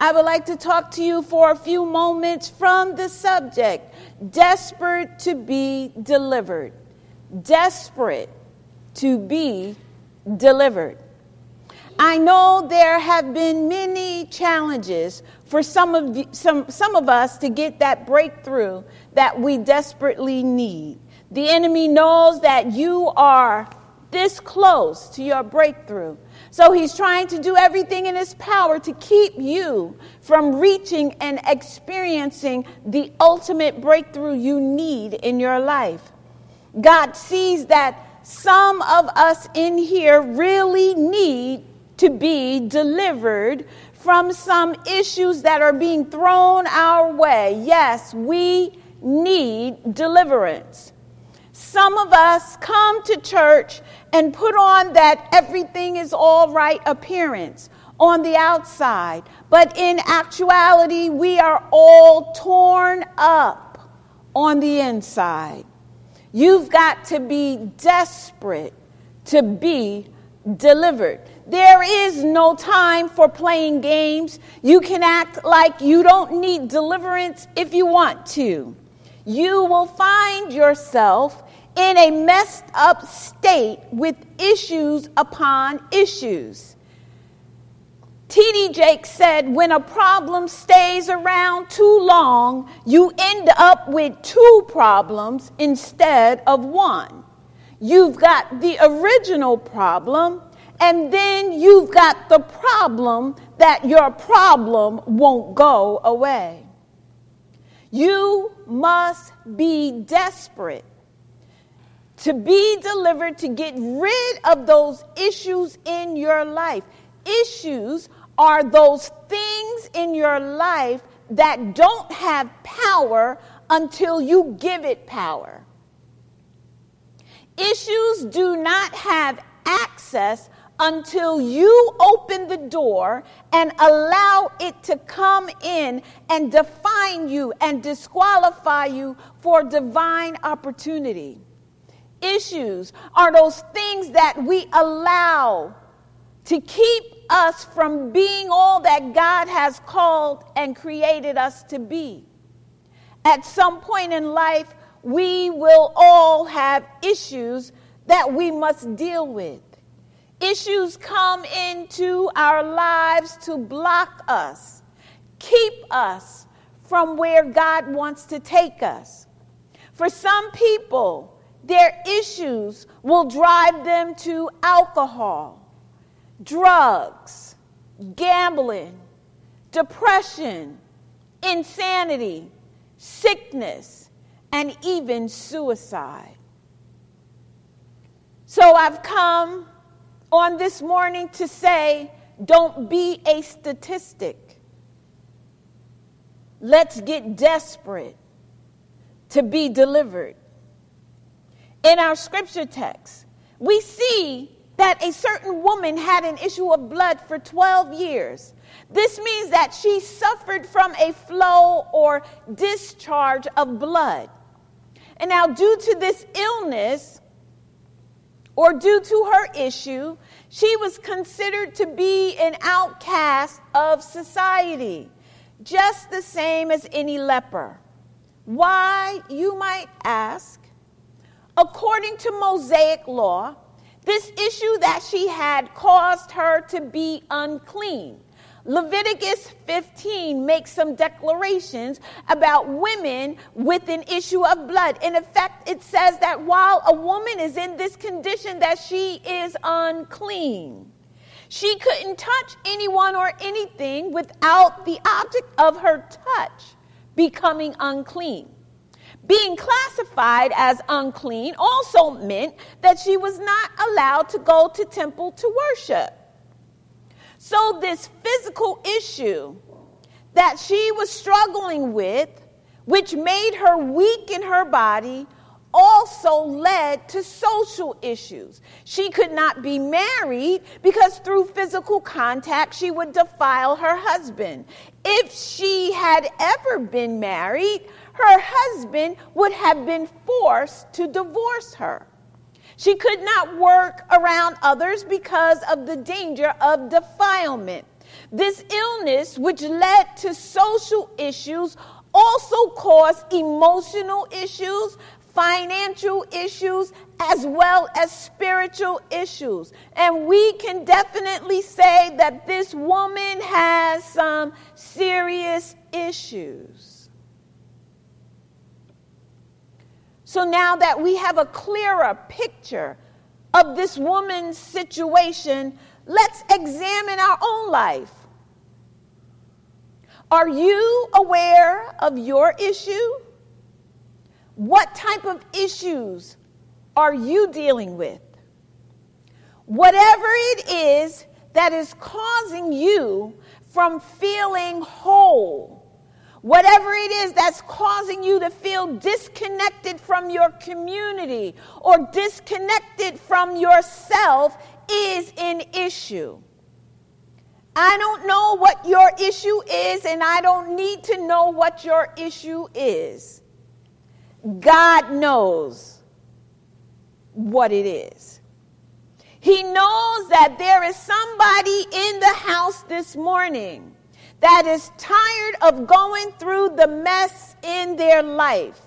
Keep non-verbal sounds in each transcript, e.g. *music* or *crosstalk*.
I would like to talk to you for a few moments from the subject desperate to be delivered. Desperate to be delivered. I know there have been many challenges for some of, some, some of us to get that breakthrough that we desperately need. The enemy knows that you are this close to your breakthrough. So he's trying to do everything in his power to keep you from reaching and experiencing the ultimate breakthrough you need in your life. God sees that some of us in here really need to be delivered from some issues that are being thrown our way. Yes, we need deliverance. Some of us come to church and put on that everything is all right appearance on the outside, but in actuality, we are all torn up on the inside. You've got to be desperate to be delivered. There is no time for playing games. You can act like you don't need deliverance if you want to. You will find yourself in a messed up state with issues upon issues. T.D. Jakes said, when a problem stays around too long, you end up with two problems instead of one. You've got the original problem, and then you've got the problem that your problem won't go away. You must be desperate to be delivered, to get rid of those issues in your life. Issues are those things in your life that don't have power until you give it power. Issues do not have access until you open the door and allow it to come in and define you and disqualify you for divine opportunity. Issues are those things that we allow to keep us from being all that God has called and created us to be. At some point in life, we will all have issues that we must deal with. Issues come into our lives to block us, keep us from where God wants to take us. For some people, their issues will drive them to alcohol, drugs, gambling, depression, insanity, sickness, and even suicide. So I've come on this morning to say don't be a statistic. Let's get desperate to be delivered. In our scripture text, we see that a certain woman had an issue of blood for 12 years. This means that she suffered from a flow or discharge of blood. And now, due to this illness, or due to her issue, she was considered to be an outcast of society, just the same as any leper. Why, you might ask? According to Mosaic law, this issue that she had caused her to be unclean. Leviticus 15 makes some declarations about women with an issue of blood. In effect, it says that while a woman is in this condition that she is unclean. She couldn't touch anyone or anything without the object of her touch becoming unclean. Being classified as unclean also meant that she was not allowed to go to temple to worship. So, this physical issue that she was struggling with, which made her weak in her body, also led to social issues. She could not be married because through physical contact she would defile her husband. If she had ever been married, her husband would have been forced to divorce her. She could not work around others because of the danger of defilement. This illness, which led to social issues, also caused emotional issues, financial issues, as well as spiritual issues. And we can definitely say that this woman has some serious issues. So now that we have a clearer picture of this woman's situation, let's examine our own life. Are you aware of your issue? What type of issues are you dealing with? Whatever it is that is causing you from feeling whole, whatever it is that's causing you to feel disconnected from your community or disconnected from yourself is an issue. I don't know what your issue is, and I don't need to know what your issue is. God knows what it is. He knows that there is somebody in the house this morning that is tired of going through the mess in their life.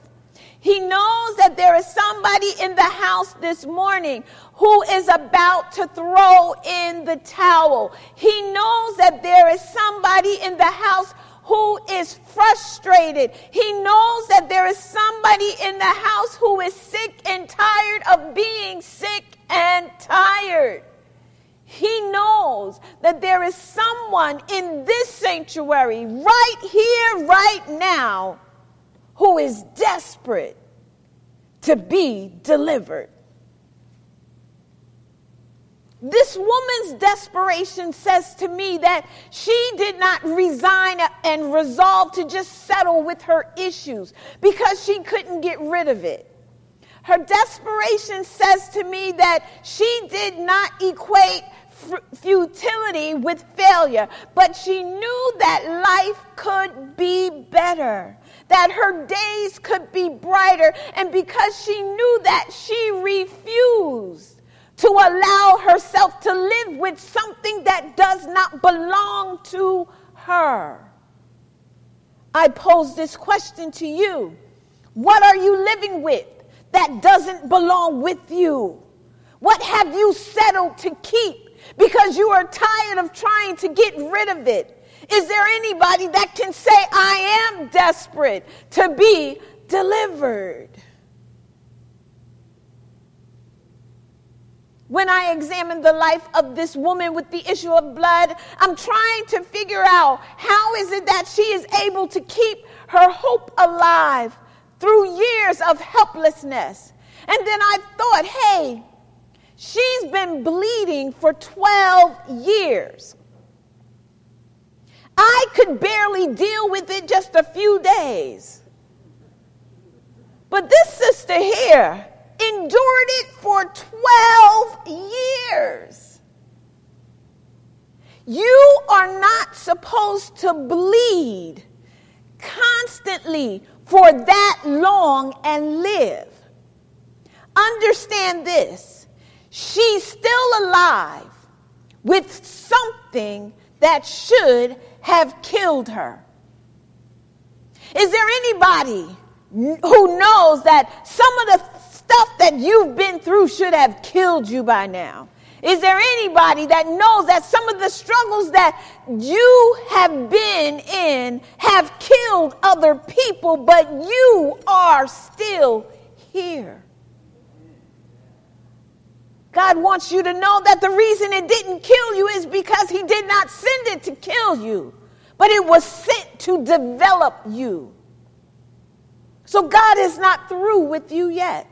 He knows that there is somebody in the house this morning who is about to throw in the towel. He knows that there is somebody in the house who is frustrated. He knows that there is somebody in the house who is sick and tired of being sick and tired. He knows that there is someone in this sanctuary right here, right now, who is desperate to be delivered. This woman's desperation says to me that she did not resign and resolve to just settle with her issues because she couldn't get rid of it. Her desperation says to me that she did not equate futility with failure, but she knew that life could be better, that her days could be brighter, and because she knew that, she refused to allow herself to live with something that does not belong to her. I pose this question to you What are you living with that doesn't belong with you? What have you settled to keep because you are tired of trying to get rid of it? Is there anybody that can say, I am desperate to be delivered? when I examine the life of this woman with the issue of blood, I'm trying to figure out how is it that she is able to keep her hope alive through years of helplessness. And then I thought, hey, she's been bleeding for 12 years. I could barely deal with it just a few days. But this sister here, endured it for 12 years. You are not supposed to bleed constantly for that long and live. Understand this she's still alive with something that should have killed her. Is there anybody who knows that some of the stuff that you've been through should have killed you by now. Is there anybody that knows that some of the struggles that you have been in have killed other people, but you are still here? God wants you to know that the reason it didn't kill you is because He did not send it to kill you, but it was sent to develop you. So God is not through with you yet.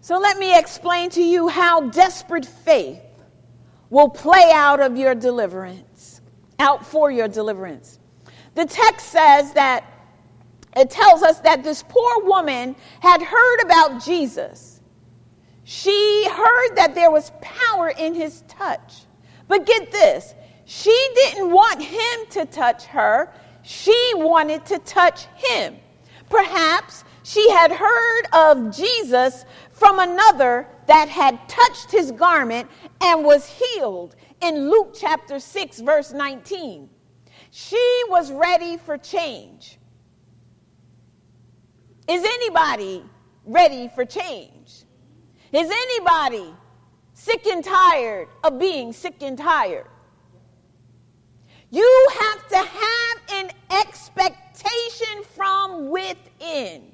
So let me explain to you how desperate faith will play out of your deliverance, out for your deliverance. The text says that it tells us that this poor woman had heard about Jesus. She heard that there was power in his touch. But get this, she didn't want him to touch her. she wanted to touch him. Perhaps she had heard of Jesus from another that had touched his garment and was healed in Luke chapter 6, verse 19. She was ready for change. Is anybody ready for change? Is anybody sick and tired of being sick and tired? You have to have an expectation from within.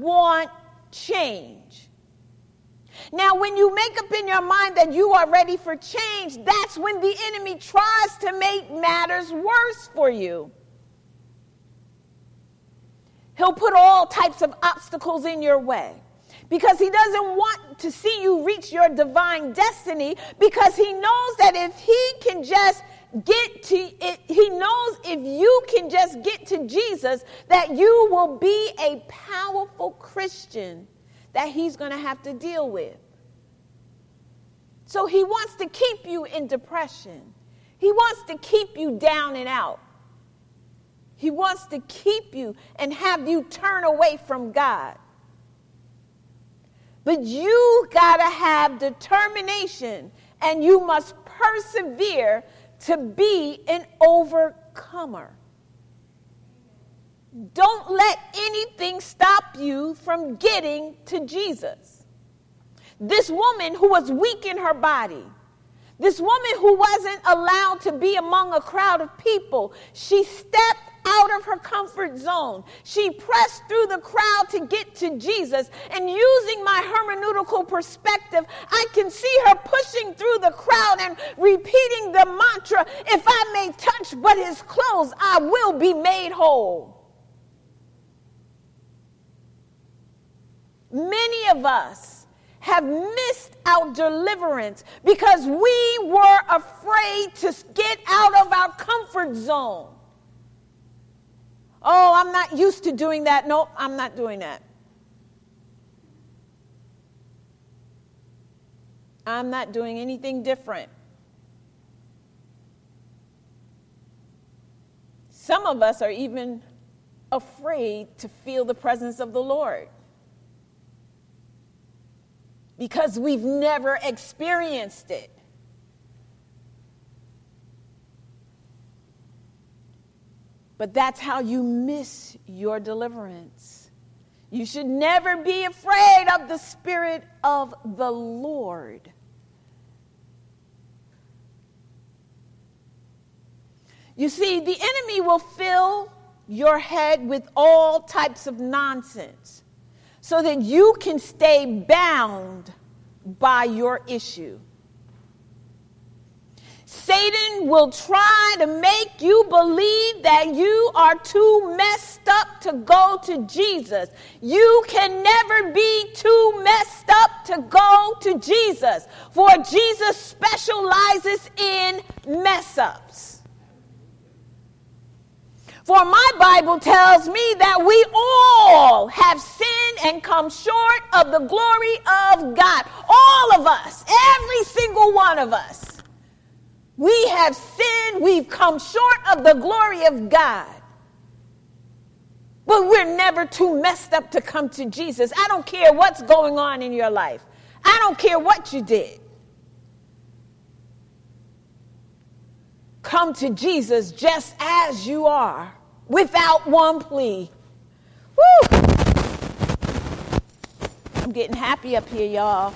Want change. Now, when you make up in your mind that you are ready for change, that's when the enemy tries to make matters worse for you. He'll put all types of obstacles in your way because he doesn't want to see you reach your divine destiny because he knows that if he can just get to it, he knows if you can just get to Jesus, that you will be a powerful Christian that he's going to have to deal with. So he wants to keep you in depression. He wants to keep you down and out. He wants to keep you and have you turn away from God. But you got to have determination and you must persevere to be an overcomer. Don't let anything stop you from getting to Jesus. This woman who was weak in her body, this woman who wasn't allowed to be among a crowd of people, she stepped out of her comfort zone. She pressed through the crowd to get to Jesus. And using my hermeneutical perspective, I can see her pushing through the crowd and repeating the mantra if I may touch but his clothes, I will be made whole. Many of us have missed our deliverance because we were afraid to get out of our comfort zone. Oh, I'm not used to doing that. No, I'm not doing that. I'm not doing anything different. Some of us are even afraid to feel the presence of the Lord because we've never experienced it. But that's how you miss your deliverance. You should never be afraid of the Spirit of the Lord. You see, the enemy will fill your head with all types of nonsense so that you can stay bound by your issue. Satan will try to make you believe that you are too messed up to go to Jesus. You can never be too messed up to go to Jesus, for Jesus specializes in mess ups. For my Bible tells me that we all have sinned and come short of the glory of God. All of us, every single one of us. We have sinned, we've come short of the glory of God. But we're never too messed up to come to Jesus. I don't care what's going on in your life, I don't care what you did. Come to Jesus just as you are, without one plea. Woo! I'm getting happy up here, y'all.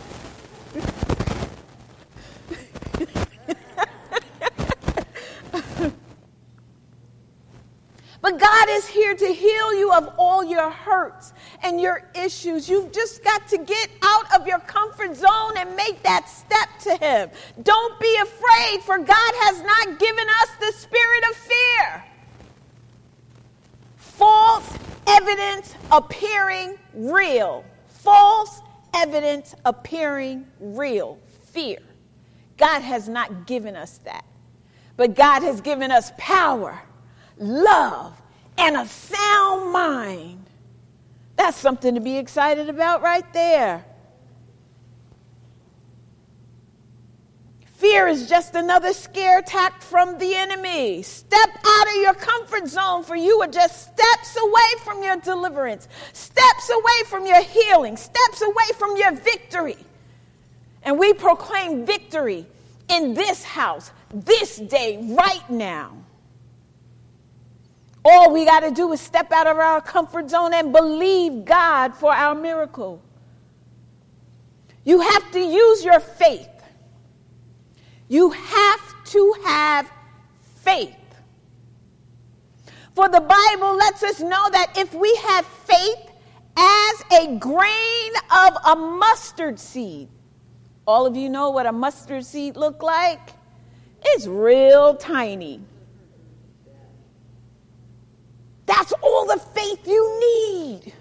But God is here to heal you of all your hurts and your issues. You've just got to get out of your comfort zone and make that step to Him. Don't be afraid, for God has not given us the spirit of fear. False evidence appearing real. False evidence appearing real. Fear. God has not given us that. But God has given us power love, and a sound mind. That's something to be excited about right there. Fear is just another scare tack from the enemy. Step out of your comfort zone, for you are just steps away from your deliverance, steps away from your healing, steps away from your victory. And we proclaim victory in this house, this day, right now. All we got to do is step out of our comfort zone and believe God for our miracle. You have to use your faith. You have to have faith. For the Bible lets us know that if we have faith as a grain of a mustard seed, all of you know what a mustard seed look like? It's real tiny. That's all the faith you need.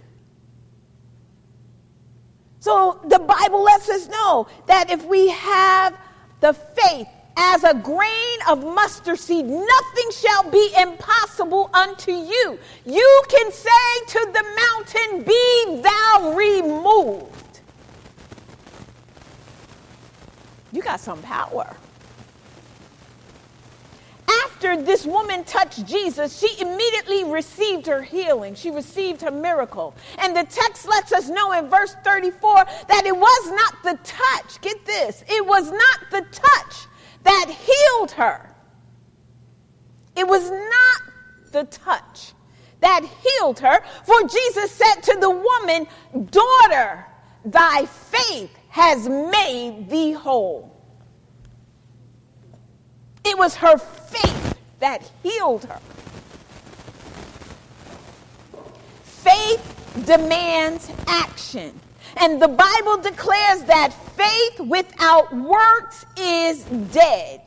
So the Bible lets us know that if we have the faith as a grain of mustard seed, nothing shall be impossible unto you. You can say to the mountain, Be thou removed. You got some power after this woman touched Jesus, she immediately received her healing. She received her miracle. And the text lets us know in verse 34 that it was not the touch, get this, it was not the touch that healed her. It was not the touch that healed her, for Jesus said to the woman, Daughter, thy faith has made thee whole. It was her faith that healed her. Faith demands action. And the Bible declares that faith without works is dead.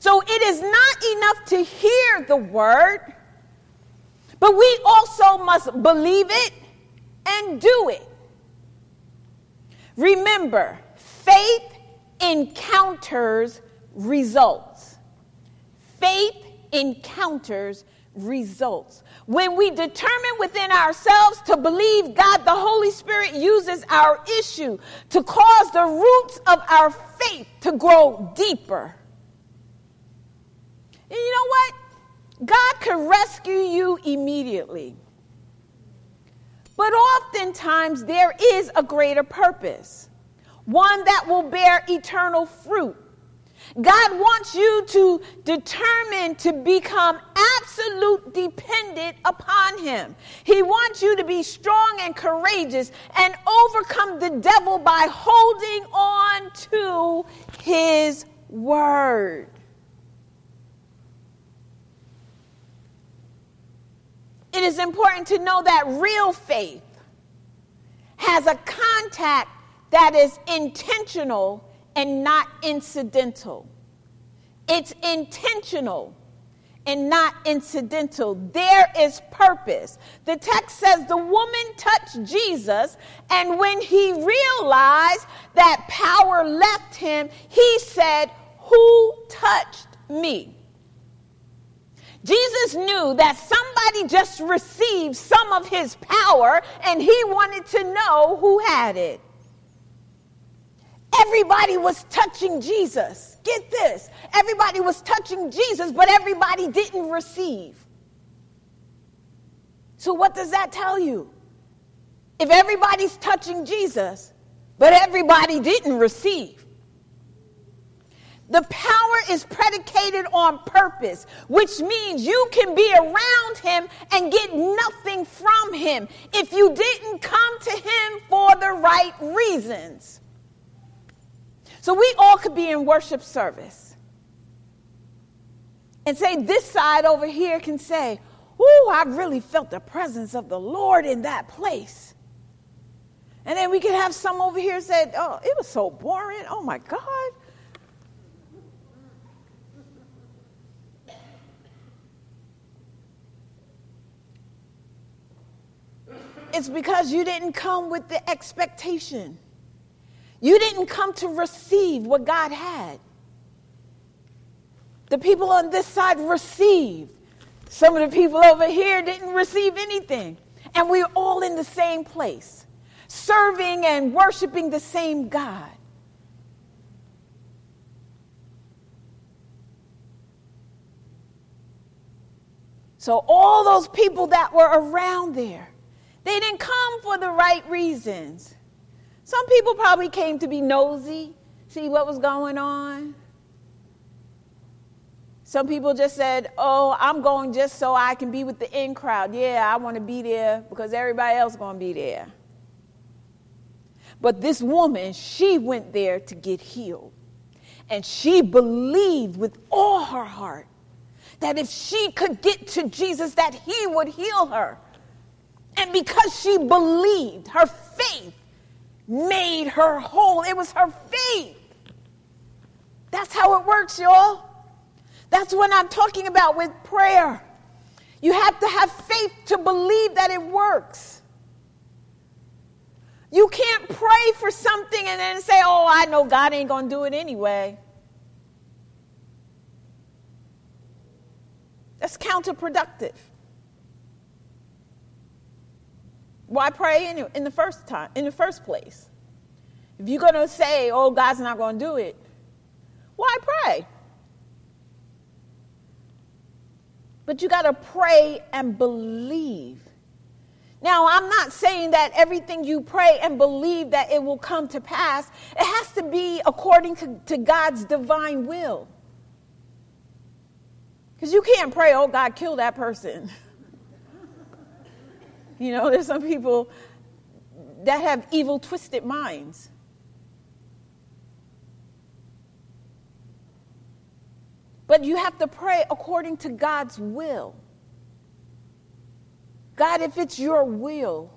So it is not enough to hear the word, but we also must believe it and do it. Remember, faith encounters results. Faith encounters results. When we determine within ourselves to believe God, the Holy Spirit uses our issue to cause the roots of our faith to grow deeper. And you know what? God can rescue you immediately. But oftentimes there is a greater purpose, one that will bear eternal fruit God wants you to determine to become absolute dependent upon Him. He wants you to be strong and courageous and overcome the devil by holding on to His word. It is important to know that real faith has a contact that is intentional and not incidental. It's intentional and not incidental. There is purpose. The text says the woman touched Jesus, and when he realized that power left him, he said, Who touched me? Jesus knew that somebody just received some of his power, and he wanted to know who had it. Everybody was touching Jesus. Get this. Everybody was touching Jesus, but everybody didn't receive. So, what does that tell you? If everybody's touching Jesus, but everybody didn't receive, the power is predicated on purpose, which means you can be around him and get nothing from him if you didn't come to him for the right reasons. So we all could be in worship service. And say, this side over here can say, Oh, I really felt the presence of the Lord in that place. And then we could have some over here said, Oh, it was so boring. Oh my God. It's because you didn't come with the expectation. You didn't come to receive what God had. The people on this side received. Some of the people over here didn't receive anything. And we're all in the same place, serving and worshiping the same God. So, all those people that were around there, they didn't come for the right reasons. Some people probably came to be nosy, see what was going on. Some people just said, Oh, I'm going just so I can be with the in crowd. Yeah, I want to be there because everybody else is going to be there. But this woman, she went there to get healed. And she believed with all her heart that if she could get to Jesus, that he would heal her. And because she believed, her faith made her whole. It was her faith. That's how it works, y'all. That's what I'm talking about with prayer. You have to have faith to believe that it works. You can't pray for something and then say, oh, I know God ain't going to do it anyway. That's counterproductive. Why pray in, in the first time, in the first place? If you're going to say, oh, God's not going to do it, why pray? But you got to pray and believe. Now, I'm not saying that everything you pray and believe that it will come to pass. It has to be according to, to God's divine will. Because you can't pray, oh, God, kill that person. *laughs* you know, *laughs* there's some people that have evil, twisted minds. But you have to pray according to God's will. God, if it's your will,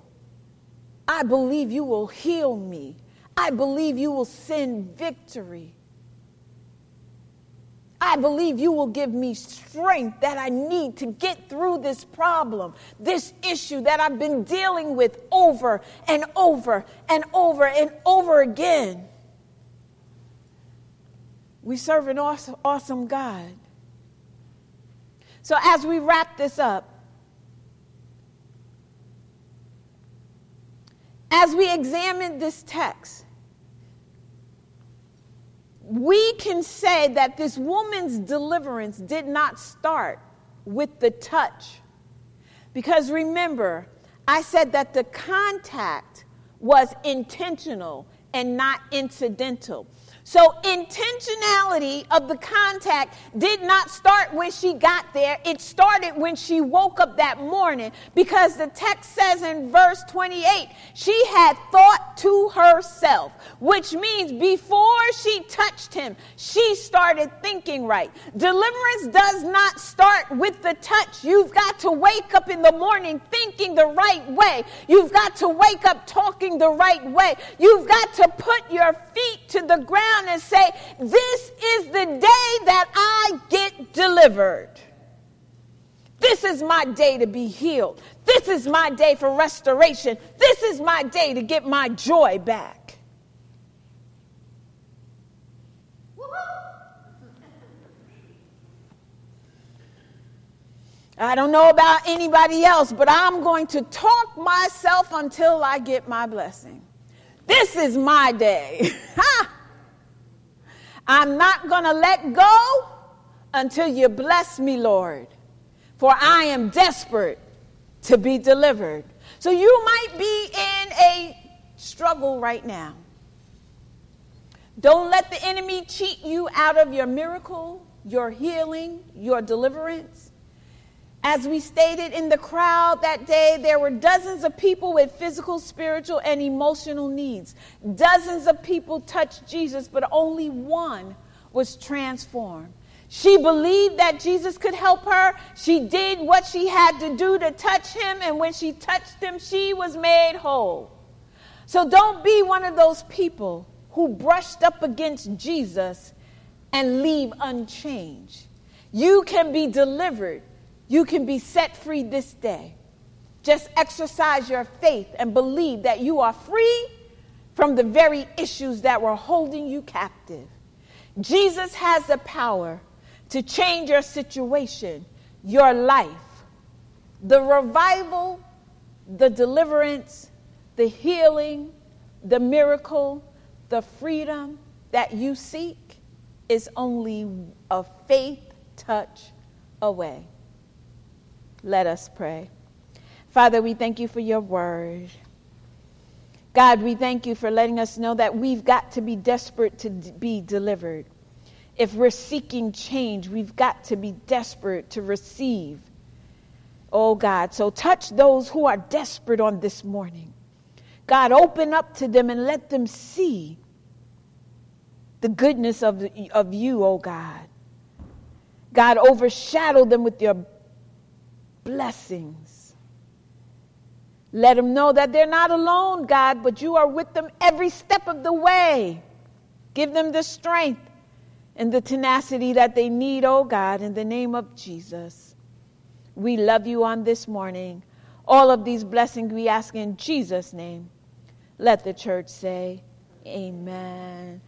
I believe you will heal me. I believe you will send victory. I believe you will give me strength that I need to get through this problem, this issue that I've been dealing with over and over and over and over again. We serve an awesome, awesome God. So, as we wrap this up, as we examine this text, we can say that this woman's deliverance did not start with the touch. Because remember, I said that the contact was intentional and not incidental. So, intentionality of the contact did not start when she got there. It started when she woke up that morning because the text says in verse 28 she had thought to herself, which means before she touched him, she started thinking right. Deliverance does not start with the touch. You've got to wake up in the morning thinking the right way. You've got to wake up talking the right way. You've got to put your feet to the ground around and say, This is the day that I get delivered. This is my day to be healed. This is my day for restoration. This is my day to get my joy back. I don't know about anybody else, but I'm going to talk myself until I get my blessing. This is my day. *laughs* I'm not going to let go until you bless me, Lord, for I am desperate to be delivered. So you might be in a struggle right now. Don't let the enemy cheat you out of your miracle, your healing, your deliverance. As we stated in the crowd that day, there were dozens of people with physical, spiritual, and emotional needs. Dozens of people touched Jesus, but only one was transformed. She believed that Jesus could help her. She did what she had to do to touch him, and when she touched him, she was made whole. So don't be one of those people who brushed up against Jesus and leave unchanged. You can be delivered you can be set free this day. Just exercise your faith and believe that you are free from the very issues that were holding you captive. Jesus has the power to change your situation, your life. The revival, the deliverance, the healing, the miracle, the freedom that you seek is only a faith touch away. Let us pray. Father, we thank you for your word. God, we thank you for letting us know that we've got to be desperate to be delivered. If we're seeking change, we've got to be desperate to receive. Oh God, so touch those who are desperate on this morning. God, open up to them and let them see the goodness of, of you, oh God. God, overshadow them with your blessings. Let them know that they're not alone, God, but you are with them every step of the way. Give them the strength and the tenacity that they need, oh God, in the name of Jesus. We love you on this morning. All of these blessings we ask in Jesus' name. Let the church say, Amen.